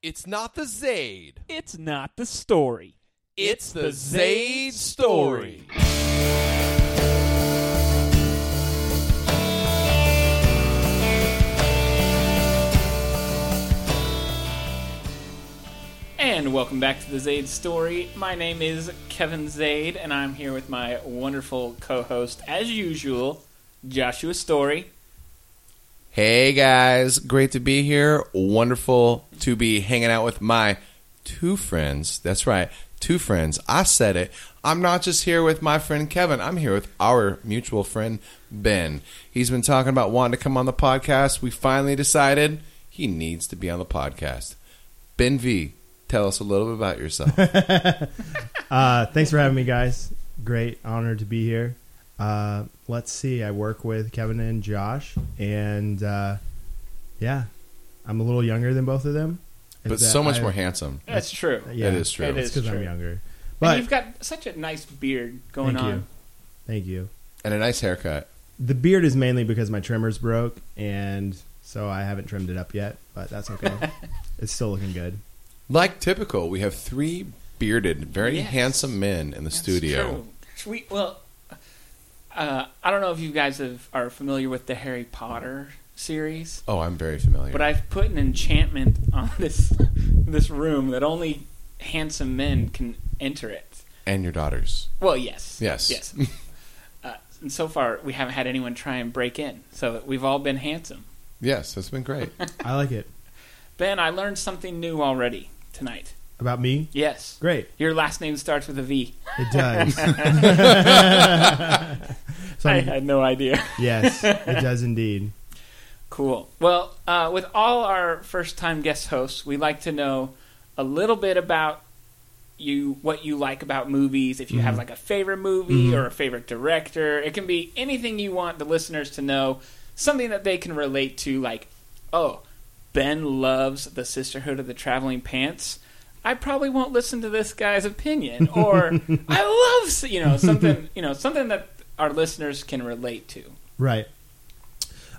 It's not the Zaid. It's not the story. It's the Zaid story. And welcome back to the Zaid story. My name is Kevin Zaid, and I'm here with my wonderful co host, as usual, Joshua Story. Hey guys, great to be here. Wonderful to be hanging out with my two friends. That's right, two friends. I said it. I'm not just here with my friend Kevin. I'm here with our mutual friend Ben. He's been talking about wanting to come on the podcast. We finally decided he needs to be on the podcast. Ben V, tell us a little bit about yourself. Uh, thanks for having me, guys. Great honor to be here. Uh, let's see. I work with Kevin and Josh, and uh, yeah, I'm a little younger than both of them. but so much I- more handsome. That's true. Yeah, It is true. It's because I'm true. younger. and But you've got such a nice beard going Thank on. you. thank you. And a nice haircut. The beard is mainly because my trimmer's broke, and so I haven't trimmed it up yet. But that's okay. it's still looking good. Like typical, we have three bearded, very Yes. handsome men in the That's studio. true. We, well, uh, I don't know if you guys have, are familiar with the Harry Potter series. Oh, I'm very familiar. But I've put an enchantment on this this room that only handsome men can enter it. and your daughters. Well, yes, Yes. yes. uh, and so far, we haven't had anyone try and break in, so we've all been handsome. Yes, that's been great. I like it. Ben, I learned something new already tonight. About me, Yes, great. your last name starts with a V. It does. so I had no idea. yes, it does indeed. Cool. Well, uh, with all our first-time guest hosts, we like to know a little bit about you, what you like about movies. If you have Mhm. like a favorite movie Mhm. or a favorite director, it can be anything you want the listeners to know. Something that they can relate to, like, oh, Ben loves the Sisterhood of the Traveling Pants. I probably won't listen to this guy's opinion, or I love, you know, something, you know, something that our listeners can relate to. Right.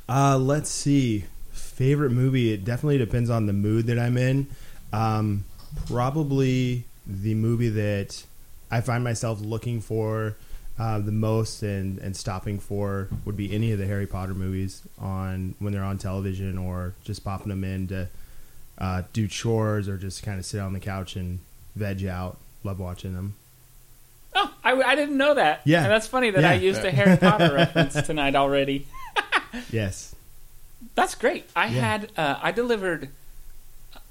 Uh, let's see. Favorite movie? It definitely depends on the mood that I'm in. Um, probably the movie that I find myself looking for uh, the most and, and stopping for would be any of the Harry Potter movies on when they're on television or just popping them in to uh, do chores or just kind of sit on the couch and veg out. Love watching them. Oh, I, I didn't know that. Yeah. and that's funny that I Yeah. used a Harry Potter reference tonight already. Yes. That's great. I Yeah. had uh, I delivered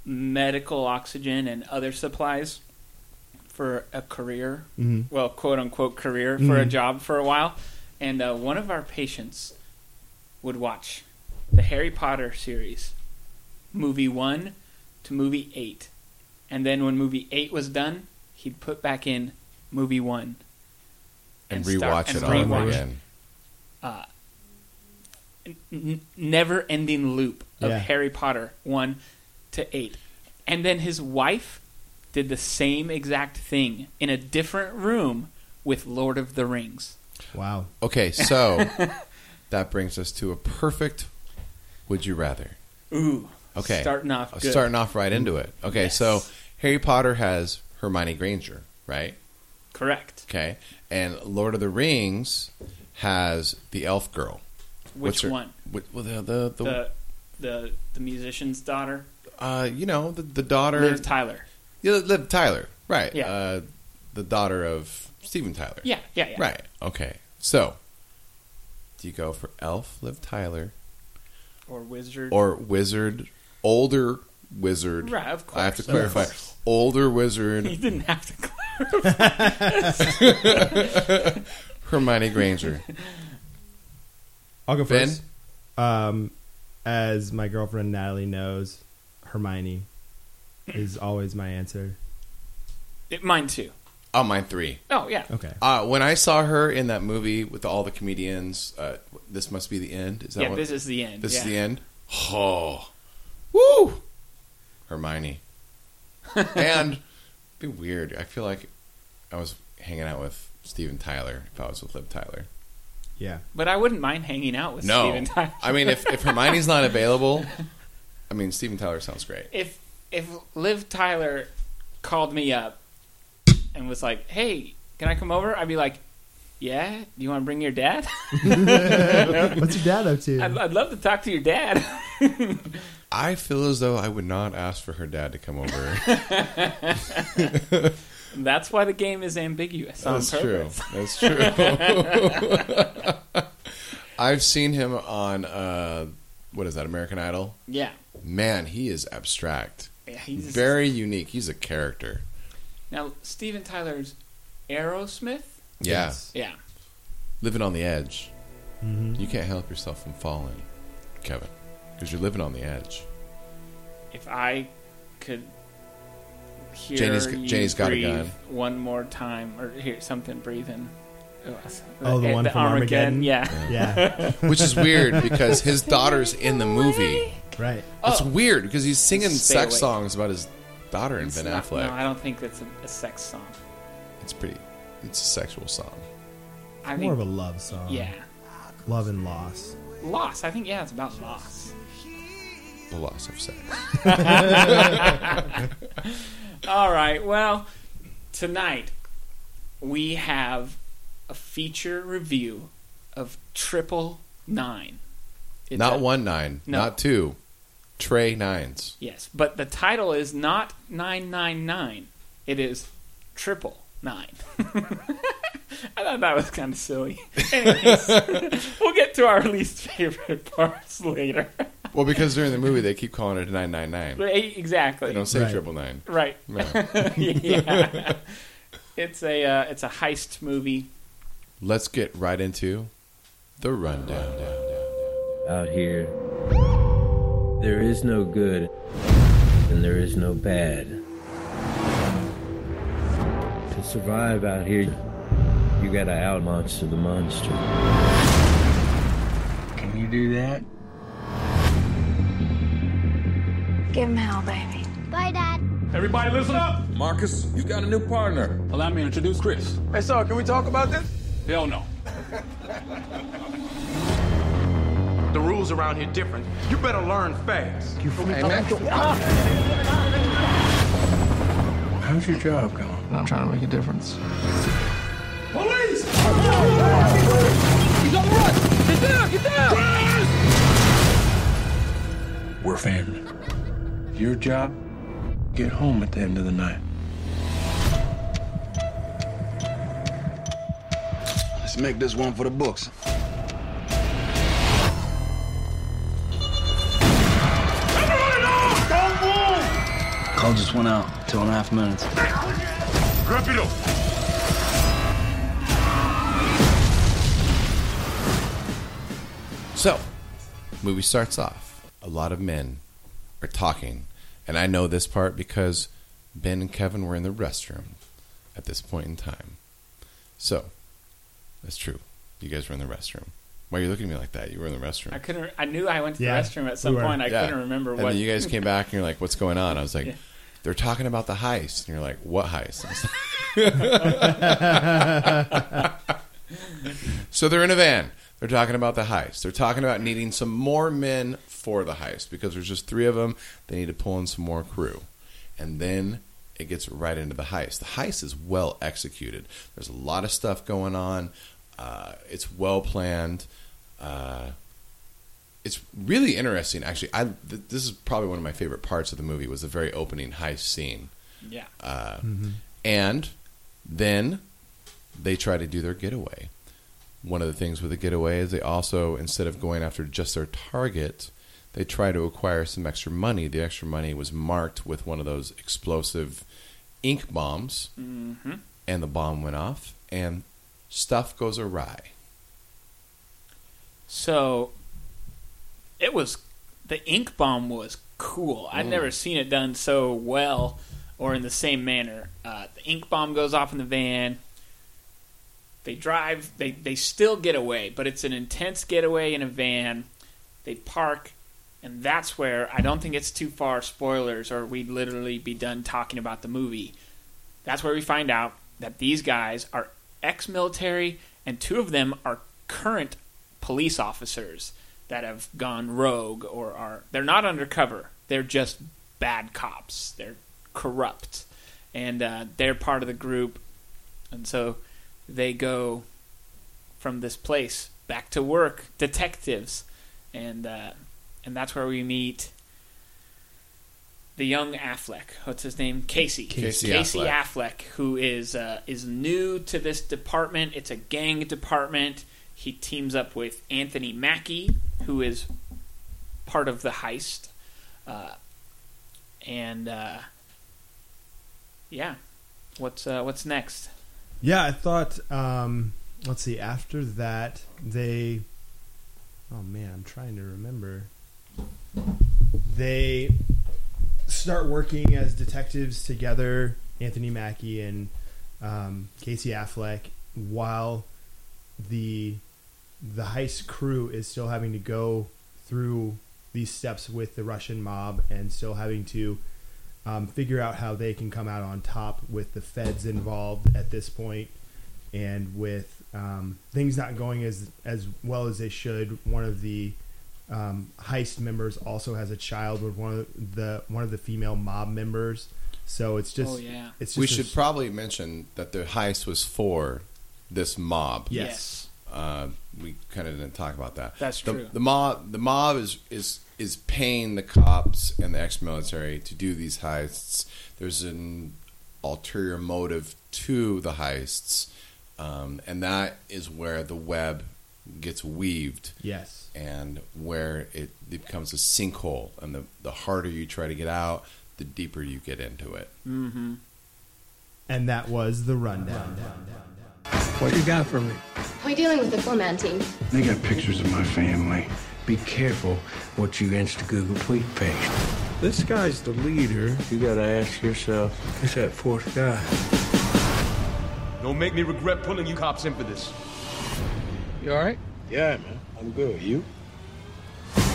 medical oxygen and other supplies for a career, hmm well, quote unquote career for a Mhm. job for a while, and uh, one of our patients would watch the Harry Potter series, movie one to movie eight, and then when movie eight was done, he'd put back in movie one and start- rewatch and it all over again. uh, n- never-ending loop of Yeah. Harry Potter one to eight, and then his wife did the same exact thing in a different room with Lord of the Rings. Wow. Okay, so that brings us to a perfect would you rather. Ooh, Okay. starting off good. Starting off right into it. Okay, Yes. so Harry Potter has Hermione Granger, right? correct. Okay. And Lord of the Rings has the elf girl. Which her- one? Well, the, the, the, The the the musician's daughter, uh, you know, the, the daughter. Liv Tyler. Yeah, Liv Tyler, right? Yeah. Uh, the daughter of Steven Tyler. Yeah, yeah, yeah. Right. Okay. So, do you go for Elf, Liv Tyler, Or wizard. or Wizard, older Wizard? right, of course. I have to clarify. course. Older You Wizard, didn't have to clarify. Hermione Granger. I'll go Ben? first. Um, as my girlfriend Natalie knows, Hermione is always my answer. It, mine too. Oh, mine three. Oh yeah. Okay. Uh, when I saw her in that movie with all the comedians, uh, this must be the end. Is that Yeah, what? this is the end. this yeah. is the end. Oh, woo, Hermione. and it'd be weird. I feel like I was hanging out with Steven Tyler if I was with Liv Tyler. Yeah. But I wouldn't mind hanging out with No, Steven Tyler. I mean if if Hermione's not available, I mean Steven Tyler sounds great. if if Liv Tyler called me up and was like, "Hey, can I come over?" I'd be like, "Yeah, do you want to bring your dad? What's your dad up to? I'd, I'd love to talk to your dad." I feel as though I would not ask for her dad to come over. That's why the game is ambiguous on That's true. That's true. I've seen him on uh, what is that? American Idol. Yeah, Man, he is abstract. yeah he's Very unique. He's a character. now Steven Tyler's Aerosmith. Yeah, Yes. Yeah, living on the edge. hmm You can't help yourself from falling, Kevin, because you're living on the edge. if I could hear Janie's- you Janie's got a gun. one more time, or hear something breathing. Oh, oh the eh, one from Armageddon? Yeah. Yeah, Which is weird because his daughter's in the movie. right. It's Oh. weird because he's singing Stay sex awake. songs about his daughter and It's Ben not- Affleck. No, I don't think that's a, a sex song. It's pretty. It's a sexual song. I More think, of a love song. yeah, Love and loss. loss. I think yeah, it's about loss. The loss of sex. All right. Well, tonight we have a feature review of Triple Nine. It's not a- one nine, No. not two. Trey nines. Yes, but the title is not 999. It is Triple Nine. I thought that was kind of silly. Anyways, we'll get to our least favorite parts later. Well, because during the movie they keep calling it nine nine nine. Exactly. They don't say Right. triple nine. Right. Yeah. yeah. It's a uh, it's a heist movie. Let's get right into the rundown. Out here, there is no good and there is no bad. To survive out here, you gotta out monster the monster. Can you do that? Give him hell, baby. Bye, Dad. Everybody listen up! Marcus, you got a new partner. Allow me to introduce Chris. Hey, so can we talk about this? Hell no. The rules around here different. You better learn fast. You hey, man. How's your job going? I'm trying to make a difference. Police! He's on the run! Get down! Get down! We're family. Your job, get home at the end of the night. Let's make this one for the books. Don't move! Call just went out. Two and a half minutes. Rapido! So, movie starts off. A lot of men are talking, and I know this part because Ben and Kevin were in the restroom at this point in time. So, that's true. You guys were in the restroom. Why are you looking at me like that? You were in the restroom. I couldn't. I knew I went to Yeah, the restroom at some we were. point. I Yeah. couldn't remember And what. then you guys came back and you're like, "What's going on?" I was like, Yeah. "They're talking about the heist." And you're like, "What heist?" I was like- so they're in a van. They're talking about the heist. They're talking about needing some more men for the heist because there's just three of them. They need to pull in some more crew, and then it gets right into the heist. The heist is well executed. There's a lot of stuff going on. Uh, it's well planned. Uh, it's really interesting actually i th- this is probably one of my favorite parts of the movie was the very opening heist scene yeah. uh, and then they try to do their getaway one of the things with the getaway is they also instead of going after just their target they try to acquire some extra money the extra money was marked with one of those explosive ink bombs hmm and the bomb went off and stuff goes awry So it was the ink bomb was cool. I'd Mm. never seen it done so well or in the same manner. Uh, the ink bomb goes off in the van. They drive. They they still get away, but it's an intense getaway in a van. They park, and that's where I don't think it's too far spoilers, or we'd literally be done talking about the movie. That's where we find out that these guys are ex-military, and two of them are current police officers that have gone rogue or are they're not undercover. They're just bad cops. They're corrupt, and uh, they're part of the group, and so they go from this place back to work, detectives, and uh, and that's where we meet the young Affleck. What's his name? Casey. Casey Casey Affleck. Affleck, who is uh, is new to this department. It's a gang department. He teams up with Anthony Mackie, who is part of the heist, uh, and uh, yeah, what's uh, what's next? Yeah, I thought. Um, let's see. After that, they. Oh man, I'm trying to remember. They start working as detectives together. Anthony Mackie and um, Casey Affleck, while the the heist crew is still having to go through these steps with the Russian mob and still having to um, figure out how they can come out on top with the feds involved at this point and with um, things not going as as well as they should. One of the um, heist members also has a child with one of the one of the female mob members. So it's just Oh, yeah. it's just we a- should probably mention that the heist was for this mob. Yes. Uh, we kind of didn't talk about that. That's the, true. The mob, the mob is is is paying the cops and the ex-military to do these heists. There's an ulterior motive to the heists, um, and that is where the web gets weaved. Yes. and where it, it becomes a sinkhole, and the the harder you try to get out, the deeper you get into it. Mm-hmm. and that was the rundown. What you got for me? We're dealing with the four-man team. They got pictures of my family. Be careful what you Insta Google tweet paste. This guy's the leader. You gotta ask yourself, who's that fourth guy? Don't make me regret pulling you cops in for this. You alright? Yeah, man. I'm good. You? It's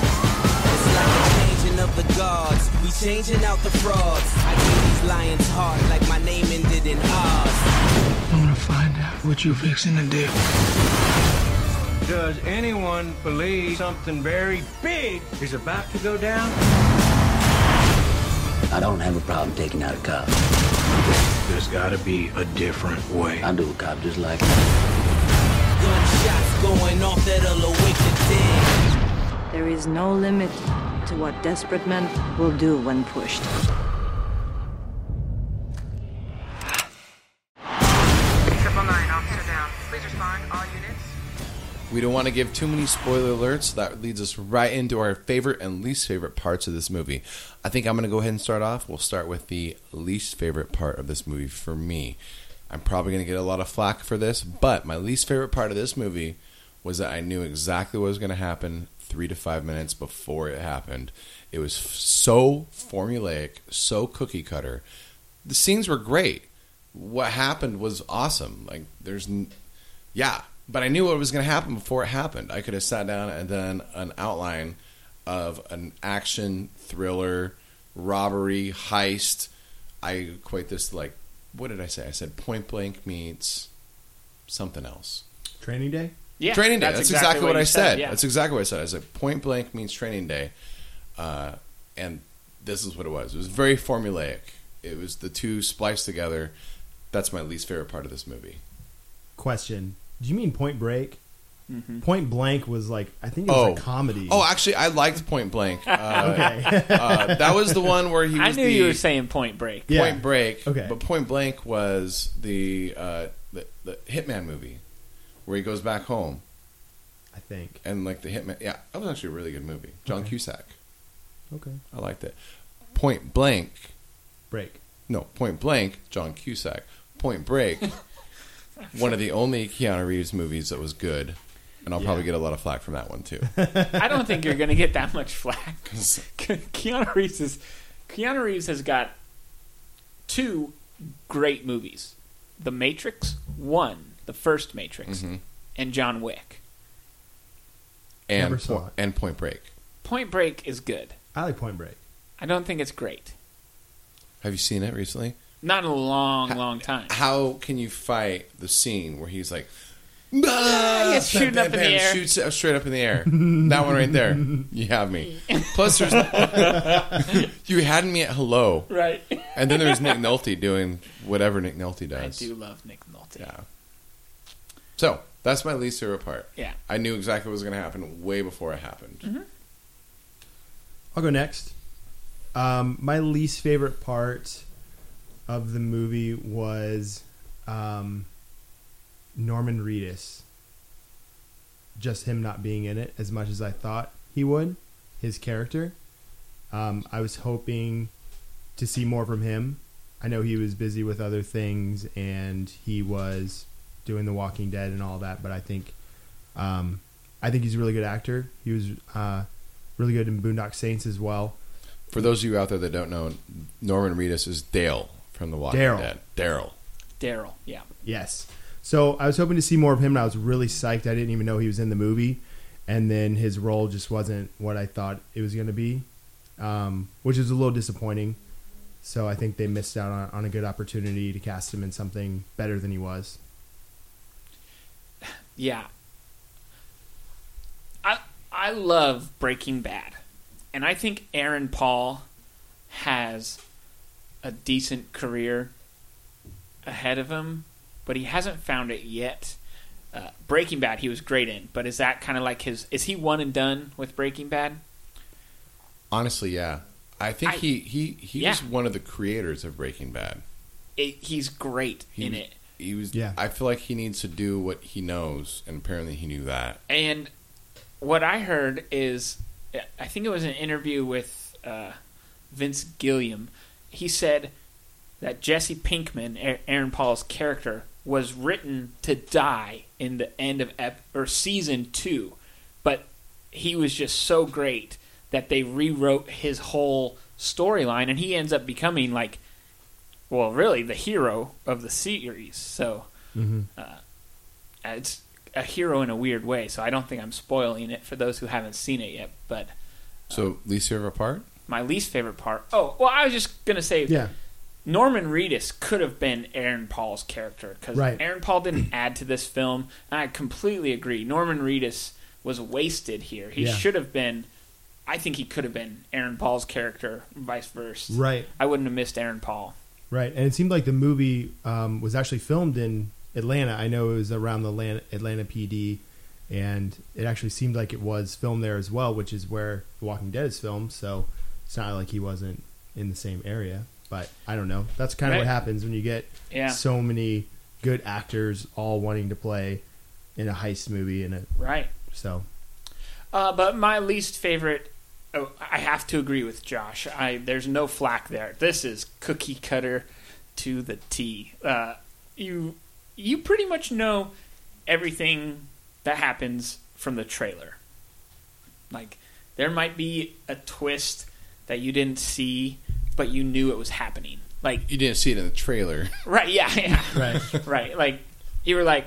like a changing of the guards. We changing out the frauds. I gave these lions heart like my name ended in Oz. I'm gonna find out what you fixing to do. Does anyone believe something very big is about to go down? I don't have a problem taking out a cop. There's gotta be a different way. I do a cop just like you. Gunshots going off that'll awake the dead. There is no limit to what desperate men will do when pushed. We don't want to give too many spoiler alerts. That leads us right into our favorite and least favorite parts of this movie. I think I'm going to go ahead and start off. We'll start with the least favorite part of this movie for me. I'm probably going to get a lot of flack for this, but my least favorite part of this movie was that I knew exactly what was going to happen three to five minutes before it happened. It was f- so formulaic, so cookie cutter. The scenes were great. What happened was awesome. Like, there's, n- yeah, but I knew what was going to happen before it happened. I could have sat down and done an outline of an action thriller, robbery, heist. I equate this to like, what did I say? I said Point Blank meets something else. Training day. Yeah, Training Day. That's, exactly, what, you I said. yeah. That's exactly what I said. I said Point Blank means Training Day, uh, and this is what it was. It was very formulaic. It was the two spliced together. That's my least favorite part of this movie. Question: Do you mean Point Break? Mhm. Point Blank was like I think it was Oh. a comedy. Oh, actually, I liked Point Blank. Uh, Okay. uh, that was the one where he. I knew the, you were saying Point Break. Yeah. Point Break. Okay. But Point Blank was the, uh, the the Hitman movie where he goes back home I think. and like the Hitman. Yeah, that was actually a really good movie. John Okay. Cusack. Okay. I liked it. Point Blank. Break. No, Point Blank. John Cusack. Point Break. one of the only Keanu Reeves movies that was good, and I'll Yeah. probably get a lot of flack from that one too. I don't think you're going to get that much flack. Keanu Reeves is Keanu Reeves has got two great movies: The Matrix, one, the first Matrix, Mhm. and John Wick. And Never saw Po- it. and Point Break. Point Break is good. I like Point Break. I don't think it's great. Have you seen it recently? Not in a long, long time. How can you fight the scene where he's like, Ah, it's shooting bam, up in bam, the air. Shoots straight up in the air. that one right there. You have me. Plus, there's you had me at hello, Right. and then there's Nick Nolte doing whatever Nick Nolte does. I do love Nick Nolte. Yeah. So that's my least favorite part. Yeah. I knew exactly what was going to happen way before it happened. Mm-hmm. I'll go next. Um, my least favorite part of the movie was um, Norman Reedus. Just him not being in it as much as I thought he would. His character. Um, I was hoping to see more from him. I know he was busy with other things and he was doing The Walking Dead and all that, but I think um, I think he's a really good actor. He was uh, really good in Boondock Saints as well. For those of you out there that don't know, Norman Reedus is Dale from The Walking Daryl. Dead. Daryl. Daryl. Yeah. Yes. So I was hoping to see more of him, and I was really psyched. I didn't even know he was in the movie, and then his role just wasn't what I thought it was going to be, um, which is a little disappointing. So I think they missed out on, on a good opportunity to cast him in something better than he was. Yeah. I I love Breaking Bad. And I think Aaron Paul has a decent career ahead of him, but he hasn't found it yet. Uh, Breaking Bad, he was great in, but is that kind of like his? Is he one and done with Breaking Bad? Honestly, yeah. I think I- he he he yeah. was one of the creators of Breaking Bad. It, he's great He in it, He was. Yeah. I feel like he needs to do what he knows, and apparently he knew that. and what I heard is, I think it was an interview with uh, Vince Gilligan. He said that Jesse Pinkman, Aaron Paul's character, was written to die in the end of ep- or season two, but he was just so great that they rewrote his whole storyline, and he ends up becoming like, well, really the hero of the series. So uh, it's a hero in a weird way. So I don't think I'm spoiling it for those who haven't seen it yet. But So, least favorite part? My least favorite part. Oh, well, I was just gonna say Yeah. Norman Reedus could have been Aaron Paul's character because Right. Aaron Paul didn't add to this film. And I completely agree. Norman Reedus was wasted here. He Yeah. should have been. I think he could have been Aaron Paul's character, vice versa. Right. I wouldn't have missed Aaron Paul. Right, and it seemed like the movie um, was actually filmed in Atlanta. I know it was around the Atlanta, Atlanta PD, and it actually seemed like it was filmed there as well, which is where The Walking Dead is filmed. So it's not like he wasn't in the same area. But I don't know. That's kind of what happens when you get Yeah. so many good actors all wanting to play in a heist movie. And it Right. so Uh, but my least favorite, oh, I have to agree with Josh. I there's no flack there. This is cookie cutter to the T. Uh, you you pretty much know everything that happens from the trailer. Like there might be a twist that you didn't see, but you knew it was happening. Like You didn't see it in the trailer. Right, yeah, yeah. Right. right. Like you were like,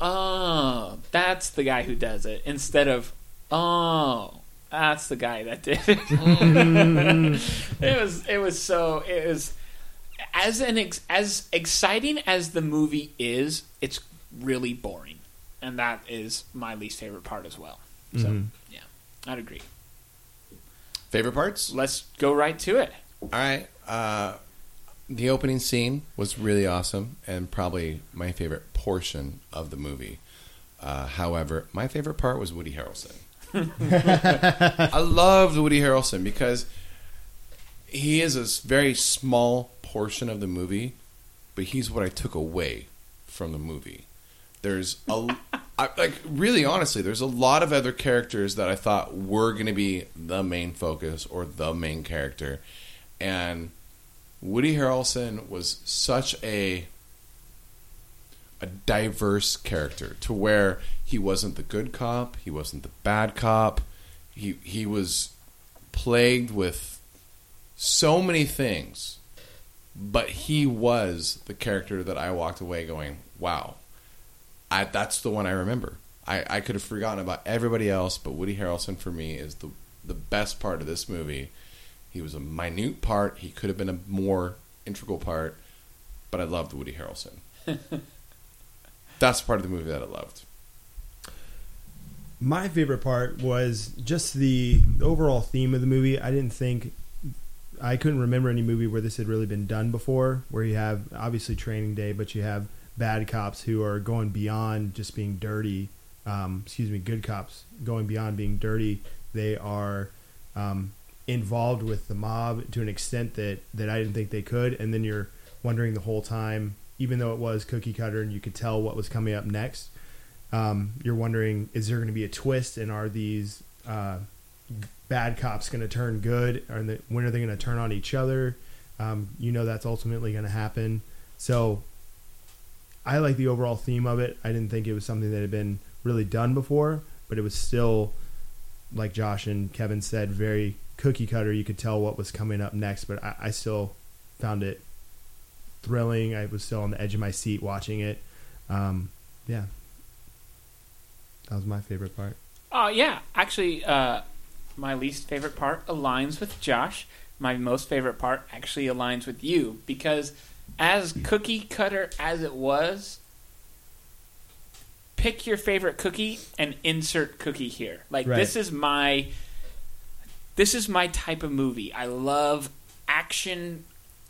Oh, that's the guy who does it instead of Oh, that's the guy that did it. it was it was so it was as an ex, as exciting as the movie is, it's really boring. And that is my least favorite part as well. So, Mhm. yeah. I'd agree. Favorite parts? Let's go right to it. All right. Uh, the opening scene was really awesome and probably my favorite portion of the movie. Uh, however, my favorite part was Woody Harrelson. I loved Woody Harrelson because he is a very small portion of the movie, but he's what I took away from the movie. There's a, I, like really honestly, there's a lot of other characters that I thought were going to be the main focus or the main character, and Woody Harrelson was such a a diverse character to where he wasn't the good cop, he wasn't the bad cop. He he was plagued with so many things, but he was the character that I walked away going, "Wow, I, that's the one I remember." I, I could have forgotten about everybody else, but Woody Harrelson for me is the the best part of this movie. He was a minute part. He could have been a more integral part, but I loved Woody Harrelson. That's part of the movie that I loved. My favorite part was just the overall theme of the movie. I didn't think I couldn't remember any movie where this had really been done before, where you have obviously Training Day, but you have bad cops who are going beyond just being dirty. Um, excuse me, good cops going beyond being dirty. They are um, involved with the mob to an extent that that I didn't think they could, and then you're wondering the whole time, even though it was cookie cutter and you could tell what was coming up next. Um, you're wondering, is there going to be a twist, and are these uh, bad cops going to turn good? Or when are they going to turn on each other? Um, you know that's ultimately going to happen. So I like the overall theme of it. I didn't think it was something that had been really done before, but it was still, like Josh and Kevin said, very cookie cutter. You could tell what was coming up next, but I, I still found it thrilling. I was still on the edge of my seat watching it. Um, yeah, that was my favorite part. Oh yeah, actually, uh, my least favorite part aligns with Josh. My most favorite part actually aligns with you because, as cookie cutter as it was, pick your favorite cookie and insert cookie here. Like Right. this is my, this is my type of movie. I love action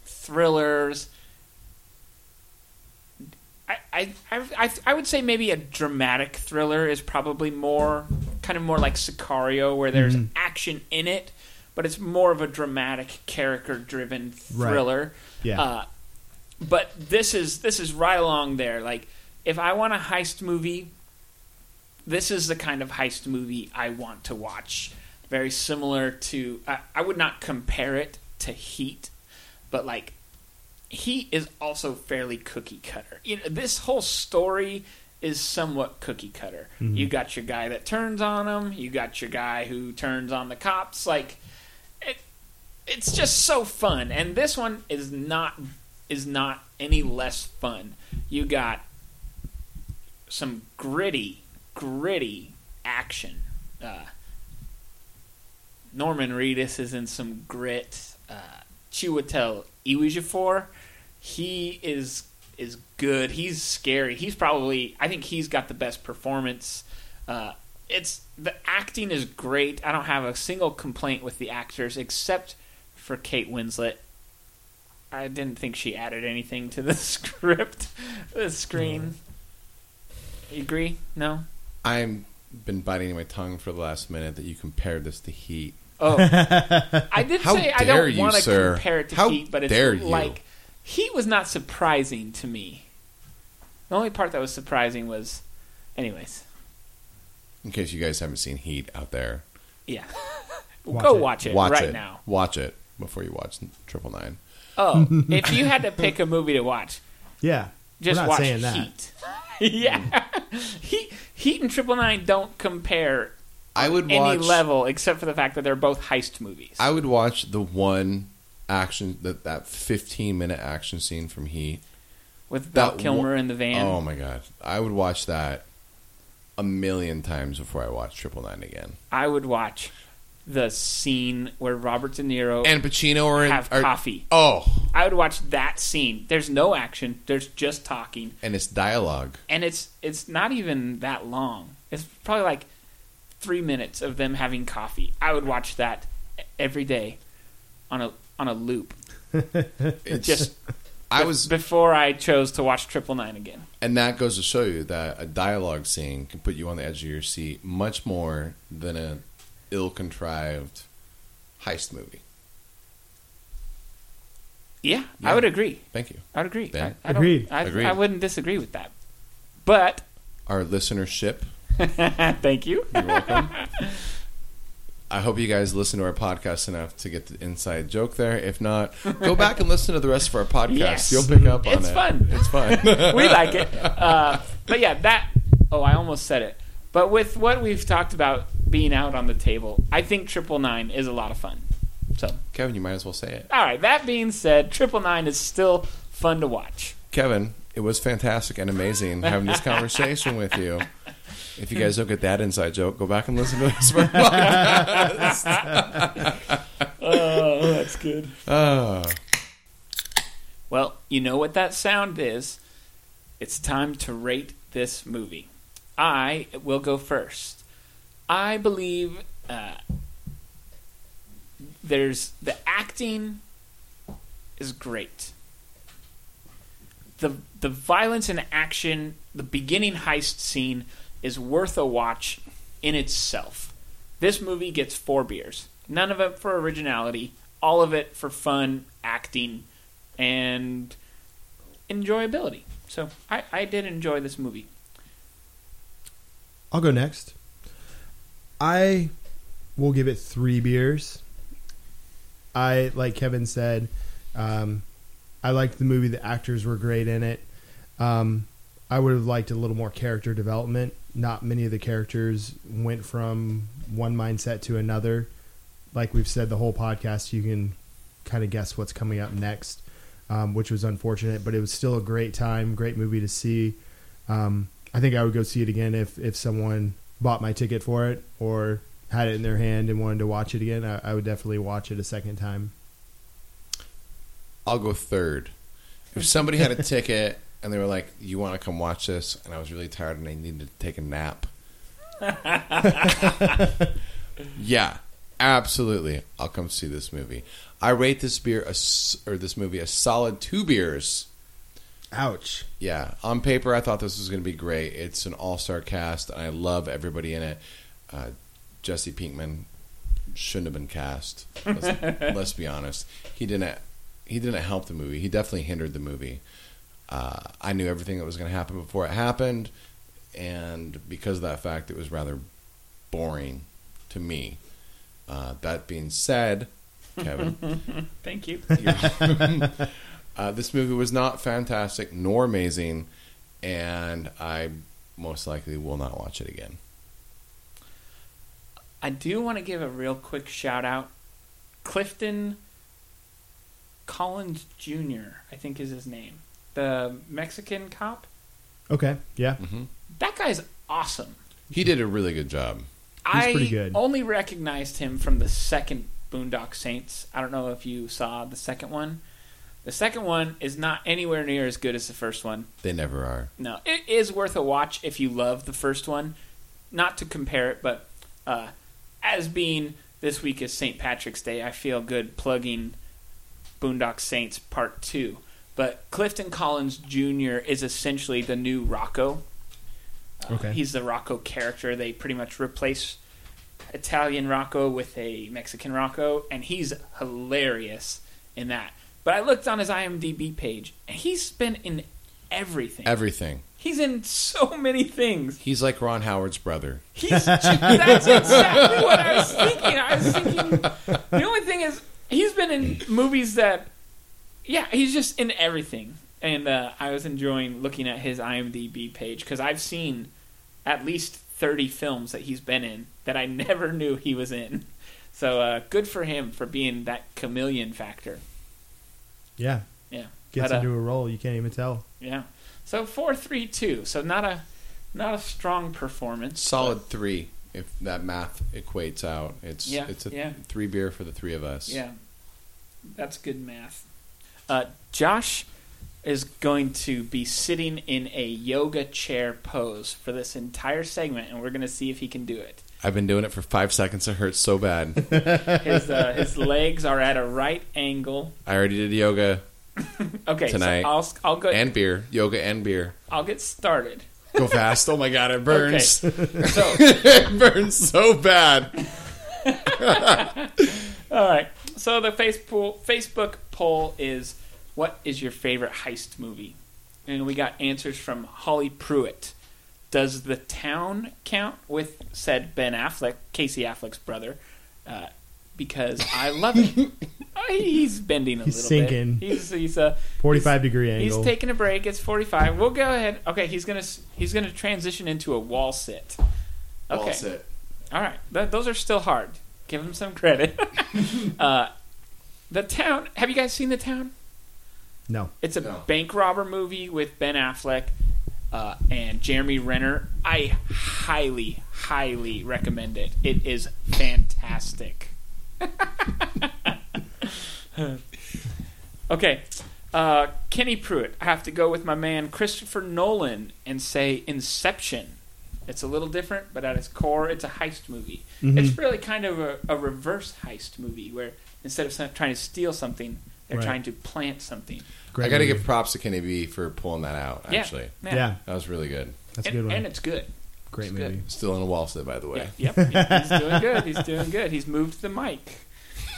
thrillers. I, I, I, I would say maybe a dramatic thriller is probably more kind of more like Sicario, where there's Mhm. action in it, but it's more of a dramatic, character-driven Right. thriller. Yeah. Uh, but this is this is right along there. Like if I want a heist movie, this is the kind of heist movie I want to watch. Very similar to I, I would not compare it to Heat, but like Heat is also fairly cookie cutter. You know, this whole story is somewhat cookie cutter. Mhm. You got your guy that turns on them. You got your guy who turns on the cops. Like it, it's just so fun. And this one is not is not any less fun. You got some gritty, gritty action. Uh, Norman Reedus is in some grit. Uh, Chiwetel Ejiofor, he is is good. He's scary. He's probably I think he's got the best performance. Uh, it's the acting is great. I don't have a single complaint with the actors except for Kate Winslet. I didn't think she added anything to the script, the screen. Mm-hmm. You agree? No. I've been biting my tongue for the last minute that you compared this to Heat. Oh, I did How say I dare don't you, want to compare it to How Heat, but it's dare you. like Heat was not surprising to me. The only part that was surprising was, anyways, In case you guys haven't seen Heat out there, yeah. Watch Go it. watch it watch right it. now. Watch it before you watch Triple Nine. Oh, if you had to pick a movie to watch, Yeah, just we're not watch saying that. Heat. yeah, Heat, Heat and Triple Nine don't compare I would any watch. level except for the fact that they're both heist movies. I would watch the one action that that 15 minute action scene from Heat. with Val that Kilmer one- in the van. Oh my god, I would watch that a million times before I watch Triple Nine again. I would watch the scene where Robert De Niro And Pacino are in have are- coffee. Oh, I would watch that scene. There's no action. There's just talking, and it's dialogue. and it's it's not even that long. It's probably like three minutes of them having coffee. I would watch that every day on a on a loop. It's Just I was, before I chose to watch Triple Nine again. and that goes to show you that a dialogue scene can put you on the edge of your seat much more than a ill contrived heist movie. Yeah, Yeah. I would agree. Thank you. I would agree. Yeah. I, I don't- Agreed. I, Agreed. I wouldn't disagree with that. But Our listenership thank you. You're welcome. I hope you guys listen to our podcast enough to get the inside joke there. If not, go back and listen to the rest of our podcast. Yes. You'll pick up on It's it. fun. It's fun. we like it. Uh, but yeah, that. Oh, I almost said it. But with what we've talked about being out on the table, I think Triple Nine is a lot of fun. So, Kevin, you might as well say it. all right. That being said, Triple Nine is still fun to watch. Kevin, it was fantastic and amazing having this conversation with you. If you guys don't get that inside joke, go back and listen to this. Oh, that's good. oh. Well, you know what that sound is. It's time to rate this movie? I will go first. I believe uh, there's the acting is great. The the violence and action, the beginning heist scene is worth a watch in itself. This movie gets four beers. None of it for originality, all of it for fun, acting, and enjoyability. So I, I did enjoy this movie. I'll go next. I will give it three beers. I like Kevin said. Um, I liked the movie. The actors were great in it. Um, I would have liked a little more character development. Not many of the characters went from one mindset to another. Like we've said the whole podcast, you can kind of guess what's coming up next, um, which was unfortunate, but it was still a great time, great movie to see. Um, I think I would go see it again if if someone bought my ticket for it or had it in their hand and wanted to watch it again. I, I would definitely watch it a second time. I'll go third. If somebody had a ticket and they were like, "You want to come watch this?" and I was really tired and I needed to take a nap. yeah, absolutely. I'll come see this movie. I rate this beer a s or this movie a solid two beers. Ouch. Yeah, on paper I thought this was going to be great. It's an all-star cast and I love everybody in it. Uh, Jesse Pinkman shouldn't have been cast. Let's, let's be honest. He didn't. He didn't help the movie. He definitely hindered the movie. Uh, I knew everything that was going to happen before it happened, and because of that fact, it was rather boring to me. Uh, that being said, Kevin, Thank you. uh, this movie was not fantastic nor amazing, and I most likely will not watch it again. I do want to give a real quick shout out. Clifton Collins Jr., I think is his name. The Mexican cop. Okay. Yeah. That guy's awesome. He did a really good job. He's I pretty good. only recognized him from the second Boondock Saints. I don't know if you saw the second one. The second one is not anywhere near as good as the first one. They never are. No, it is worth a watch if you love the first one. Not to compare it, but uh, as being this week is St. Patrick's Day, I feel good plugging Boondock Saints Part 2. But Clifton Collins Jr. is essentially the new Rocco. Uh, Okay. He's the Rocco character. They pretty much replace Italian Rocco with a Mexican Rocco, and he's hilarious in that. But I looked on his IMDb page, and he's been in everything. Everything. He's in so many things. He's like Ron Howard's brother. He's that's exactly what I was thinking. I was thinking the only thing is he's been in movies that yeah, he's just in everything. And uh, I was enjoying looking at his IMDb page because I've seen at least 30 films that he's been in that I never knew he was in. So uh, good for him for being that chameleon factor. Yeah. Yeah. Gets But, uh, into a role. You can't even tell. Yeah. So four three two. So not a not a strong performance. Solid three, if that math equates out. It's Yeah, it's a yeah. three beer for the three of us. Yeah, that's good math. Uh, Josh is going to be sitting in a yoga chair pose for this entire segment, and we're going to see if he can do it. I've been doing it for five seconds. It hurts so bad. His uh, his legs are at a right angle. I already did yoga Okay, tonight. so I'll I'll go and beer, yoga and beer. I'll get started. Go fast! Oh my god, it burns. Okay. So it burns so bad. All right. So the Facebook Facebook poll is what is your favorite heist movie? And we got answers from Holly Pruitt. Does The Town count with said Ben Affleck, Casey Affleck's brother? Uh, because I love it. Uh, he's bending a He's little sinking. bit. He's he's a 45 degree angle. He's taking a break. It's 45. We'll go ahead. Okay, he's going to he's going to transition into a wall sit. Okay. Wall sit. All right. Th- those are still hard. Give him some credit. uh, the Town. Have you guys seen The Town? No. It's a bank robber movie with Ben Affleck uh, and Jeremy Renner. I highly, highly recommend it. It is fantastic. okay, Uh, Kenny Pruitt. I have to go with my man Christopher Nolan and say Inception. It's a little different, but at its core, it's a heist movie. Mhm. It's really kind of a, a reverse heist movie where instead of trying to steal something, they're Right. trying to plant something. I got to give props to Kenny B for pulling that out. Yeah, Actually, yeah. Yeah. that was really good. That's and, a good one, And it's good. Great It's good. Still in a wall sit, by the way. Yep, yep, he's doing good. He's doing good. He's moved the mic.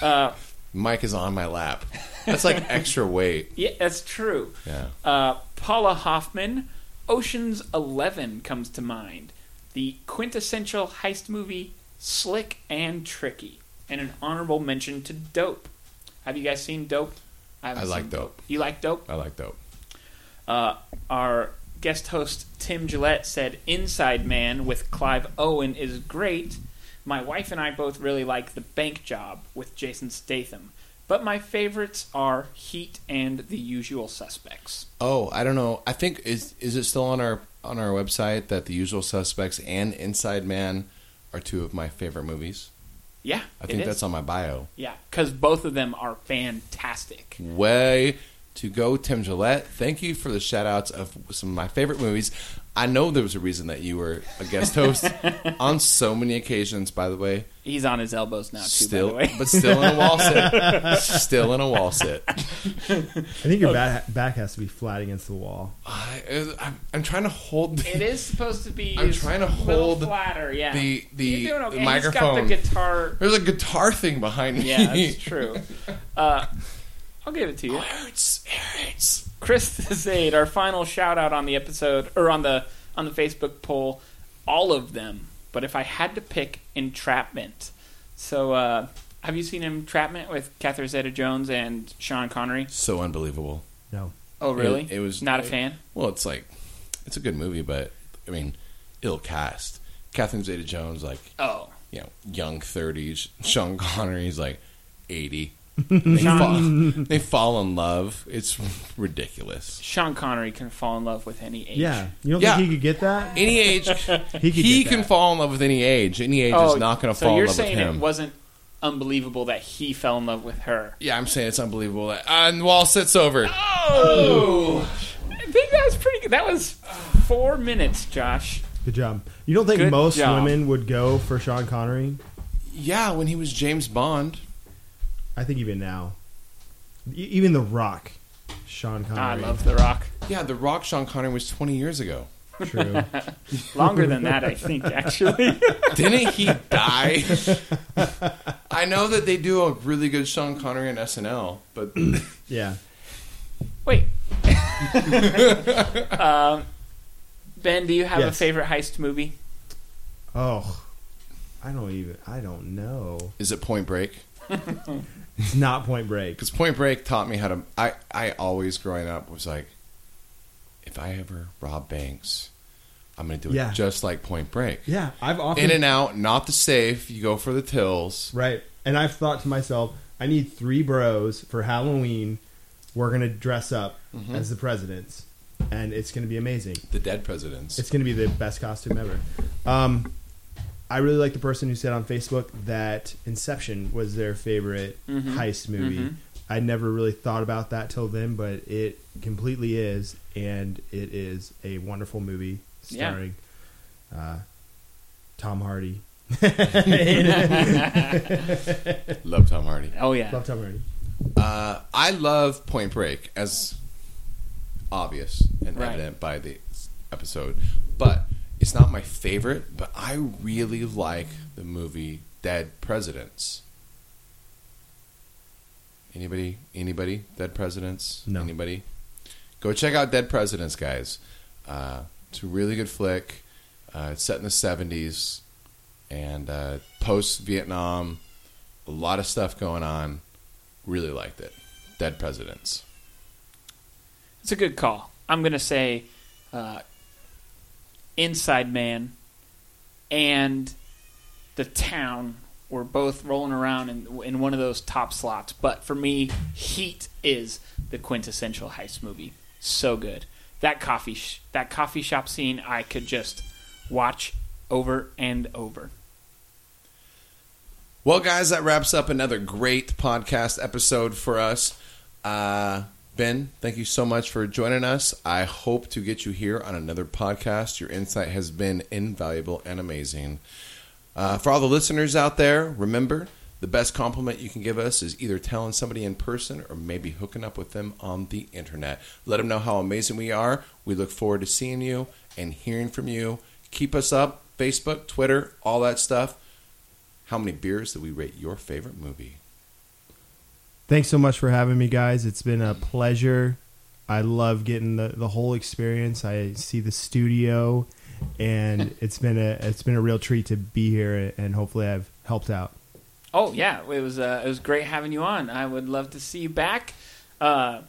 Uh, Mike is on my lap. That's like extra weight. Yeah, that's true. Yeah. Uh, Paula Hoffman, Ocean's Eleven comes to mind. The quintessential heist movie, slick and tricky, and an honorable mention to Dope. Have you guys seen Dope? Haven't I like seen Dope. You like Dope? I like dope. Uh, our guest host Tim Gillette said Inside Man with Clive Owen is great. My wife and I both really like The Bank Job with Jason Statham. But my favorites are Heat and The Usual Suspects. Oh, I don't know. I think is is it still on our on our website that The Usual Suspects and Inside Man are two of my favorite movies. Yeah, I think is. that's on my bio. Yeah, because both of them are fantastic. Way to go, Tim Gillette. Thank you for the shout outs of some of my favorite movies. I know there was a reason that you were a guest host on so many occasions, by the way. He's on his elbows now, too, Still, by the way. but still in a wall sit. Still in a wall sit. I think your back, back has to be flat against the wall. I, I'm, I'm trying to hold. It is supposed to be. I'm trying to a hold flatter, yeah. the the, You're doing okay. the He's got the microphone. guitar. There's a guitar thing behind me. Yeah, that's true. Uh, I'll give it to you. It hurts. It hurts. Chris Zaid, our final shout out on the episode or on the on the Facebook poll, all of them. But if I had to pick Entrapment, so uh, have you seen Entrapment with Catherine Zeta-Jones and Sean Connery? So unbelievable. No. Oh, really? It, it was not a it- fan. Well, it's like it's a good movie, but I mean, ill cast. Catherine Zeta-Jones, like Oh, you know, young thirties. Sean Connery's like eighty. They, fall, they fall in love. It's ridiculous. Sean Connery can fall in love with any age. Yeah, you don't Yeah. think he could get that? Any age, He he, could get can that. fall in love with any age. Any age Oh, is not going to so fall in you're love with saying him. it wasn't unbelievable that he fell in love with her? yeah, I'm saying it's unbelievable. That, uh, and wall sits over. Oh, I think that was pretty good. That was four minutes, Josh. Good job. You don't think Good most job. women would go for Sean Connery? Yeah, when he was James Bond. I think even now, E- even The Rock, Sean Connery. I love The Rock. Yeah, The Rock Sean Connery was 20 years ago. True. Longer than that, I think. Actually, Didn't he die? I know that they do a really good Sean Connery on SNL, but yeah. wait. um, ben, do you have a favorite heist movie? Oh, I don't even. I don't know. is it Point Break? It's not Point Break. Because Point Break taught me how to. I I always growing up was like, if I ever rob banks, I'm gonna do it Yeah. just like Point Break. Yeah, I've often In and out, not the safe. You go for the tills. Right. And I've thought to myself, I need three bros for Halloween. We're going to dress up Mhm. as the presidents, and it's going to be amazing. The dead presidents. It's going to be the best costume ever. Um, I really like the person who said on Facebook that Inception was their favorite Mhm. heist movie. Mhm. I never really thought about that till then, but it completely is, and it is a wonderful movie Yeah. starring uh, Tom Hardy. Love Tom Hardy. Oh yeah. Love Tom Hardy. Uh, I love Point Break, as obvious and Right. evident by the episode, but it's not my favorite. But I really like the movie Dead Presidents. Anybody? Anybody? Dead Presidents? No. Anybody? Go check out Dead Presidents, guys. Uh, it's a really good flick. Uh, it's set in the '70s and uh, post Vietnam. A lot of stuff going on. Really liked it. Dead Presidents. It's a good call. I'm gonna say uh, Inside Man and The Town were both rolling around in in one of those top slots. But for me, Heat is the quintessential heist movie. So good. That coffee sh- that coffee shop scene, I could just watch over and over. Well, guys, that wraps up another great podcast episode for us. Uh, Ben, thank you so much for joining us. I hope to get you here on another podcast. Your insight has been invaluable and amazing. Uh, for all the listeners out there, remember the best compliment you can give us is either telling somebody in person or maybe hooking up with them on the internet. Let them know how amazing we are. We look forward to seeing you and hearing from you. Keep us up, Facebook, Twitter, all that stuff. How many beers did we rate your favorite movie? Thanks so much for having me, guys. It's been a pleasure. I love getting the, the whole experience. I see the studio, and it's been a it's been a real treat to be here, and hopefully I've helped out. Oh yeah, it was uh, it was great having you on. I would love to see you back. Uh,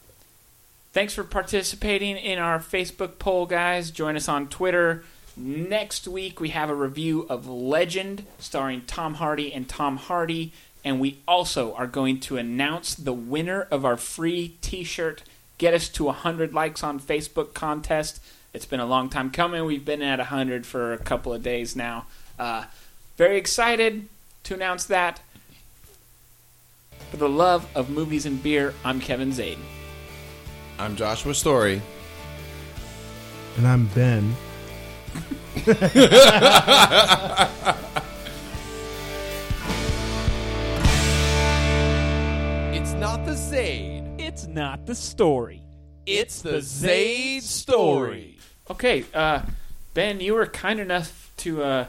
thanks for participating in our Facebook poll, guys. Join us on Twitter. Next week we have a review of Legend, starring Tom Hardy and Tom Hardy, and we also are going to announce the winner of our free T-shirt. Get us to hundred likes on Facebook contest. It's been a long time coming. We've been at hundred for a couple of days now. Uh, very excited to announce that. For the love of movies and beer, I'm Kevin Zaden. I'm Joshua Story. And I'm Ben. not the Zaid. It's not the story. It's the Zaid story. Okay, uh, Ben, you were kind enough to uh,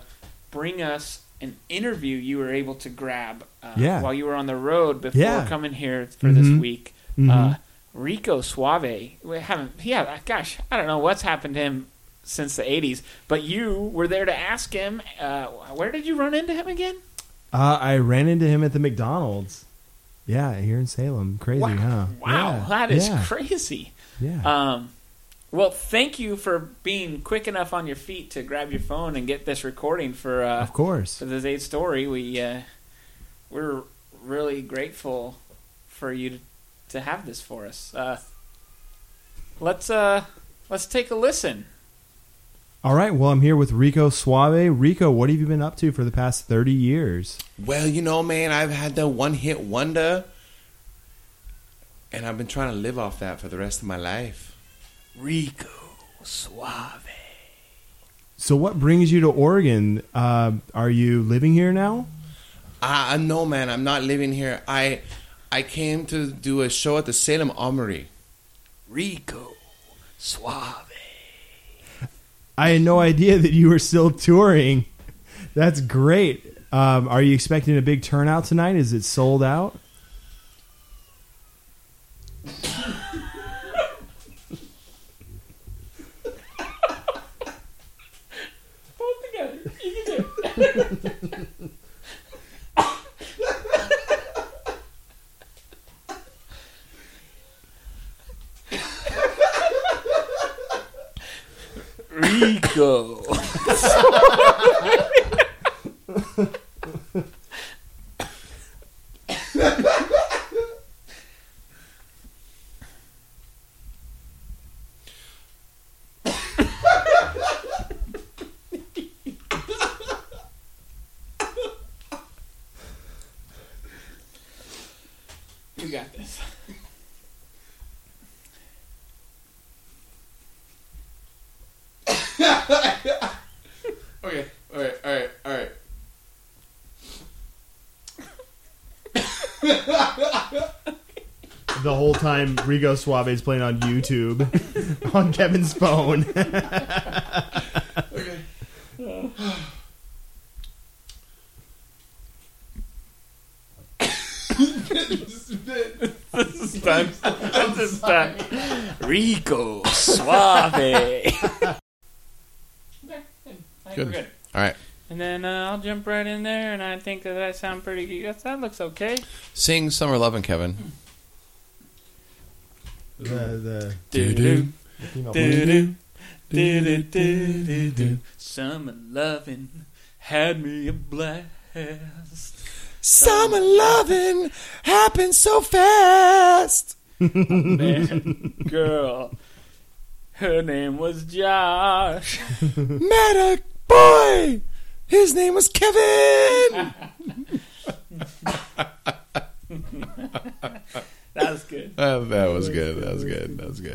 bring us an interview you were able to grab uh, Yeah. while you were on the road before Yeah. coming here for this Mhm. week. Mhm. Uh, Rico Suave, we haven't, yeah, gosh, I don't know what's happened to him since the '80s, but you were there to ask him. Uh, where did you run into him again? Uh, I ran into him at the McDonald's. Yeah, here in Salem. Crazy, huh? Wow, Yeah, that is yeah. crazy. Yeah. Um, well, thank you for being quick enough on your feet to grab your phone and get this recording for. Uh, Of course. For the Zayd story, we uh, we're really grateful for you to, to have this for us. Uh, let's uh, let's take a listen. All right. Well, I'm here with Rico Suave. Rico, what have you been up to for the past 30 years? Well, you know, man, I've had the one hit wonder, and I've been trying to live off that for the rest of my life. Rico Suave. So, what brings you to Oregon? Uh, are you living here now? Uh, no, man, I'm not living here. I I came to do a show at the Salem Armory. Rico Suave. I had no idea that you were still touring. That's great. Um, are you expecting a big turnout tonight? Is it sold out? Hold together. You can do it. Rico. You got this. Okay, all right, all right, all right. The whole time Rico Suave is playing on YouTube on Kevin's phone. okay. This is time. This is time. Rico Suave. okay, I think Good. we're good. All right. And then uh, I'll jump right in there, and I think that that sound pretty good. That, that looks okay. Sing Summer Lovin' Kevin. The, mm. the Do-do. Do-do. Do-do-do-do-do. Summer loving had me a blast. Summer loving happens so fast. Man, girl, her name was Josh. Met a boy. His name was Kevin. That was good. Uh, that was good. That was good. That was good.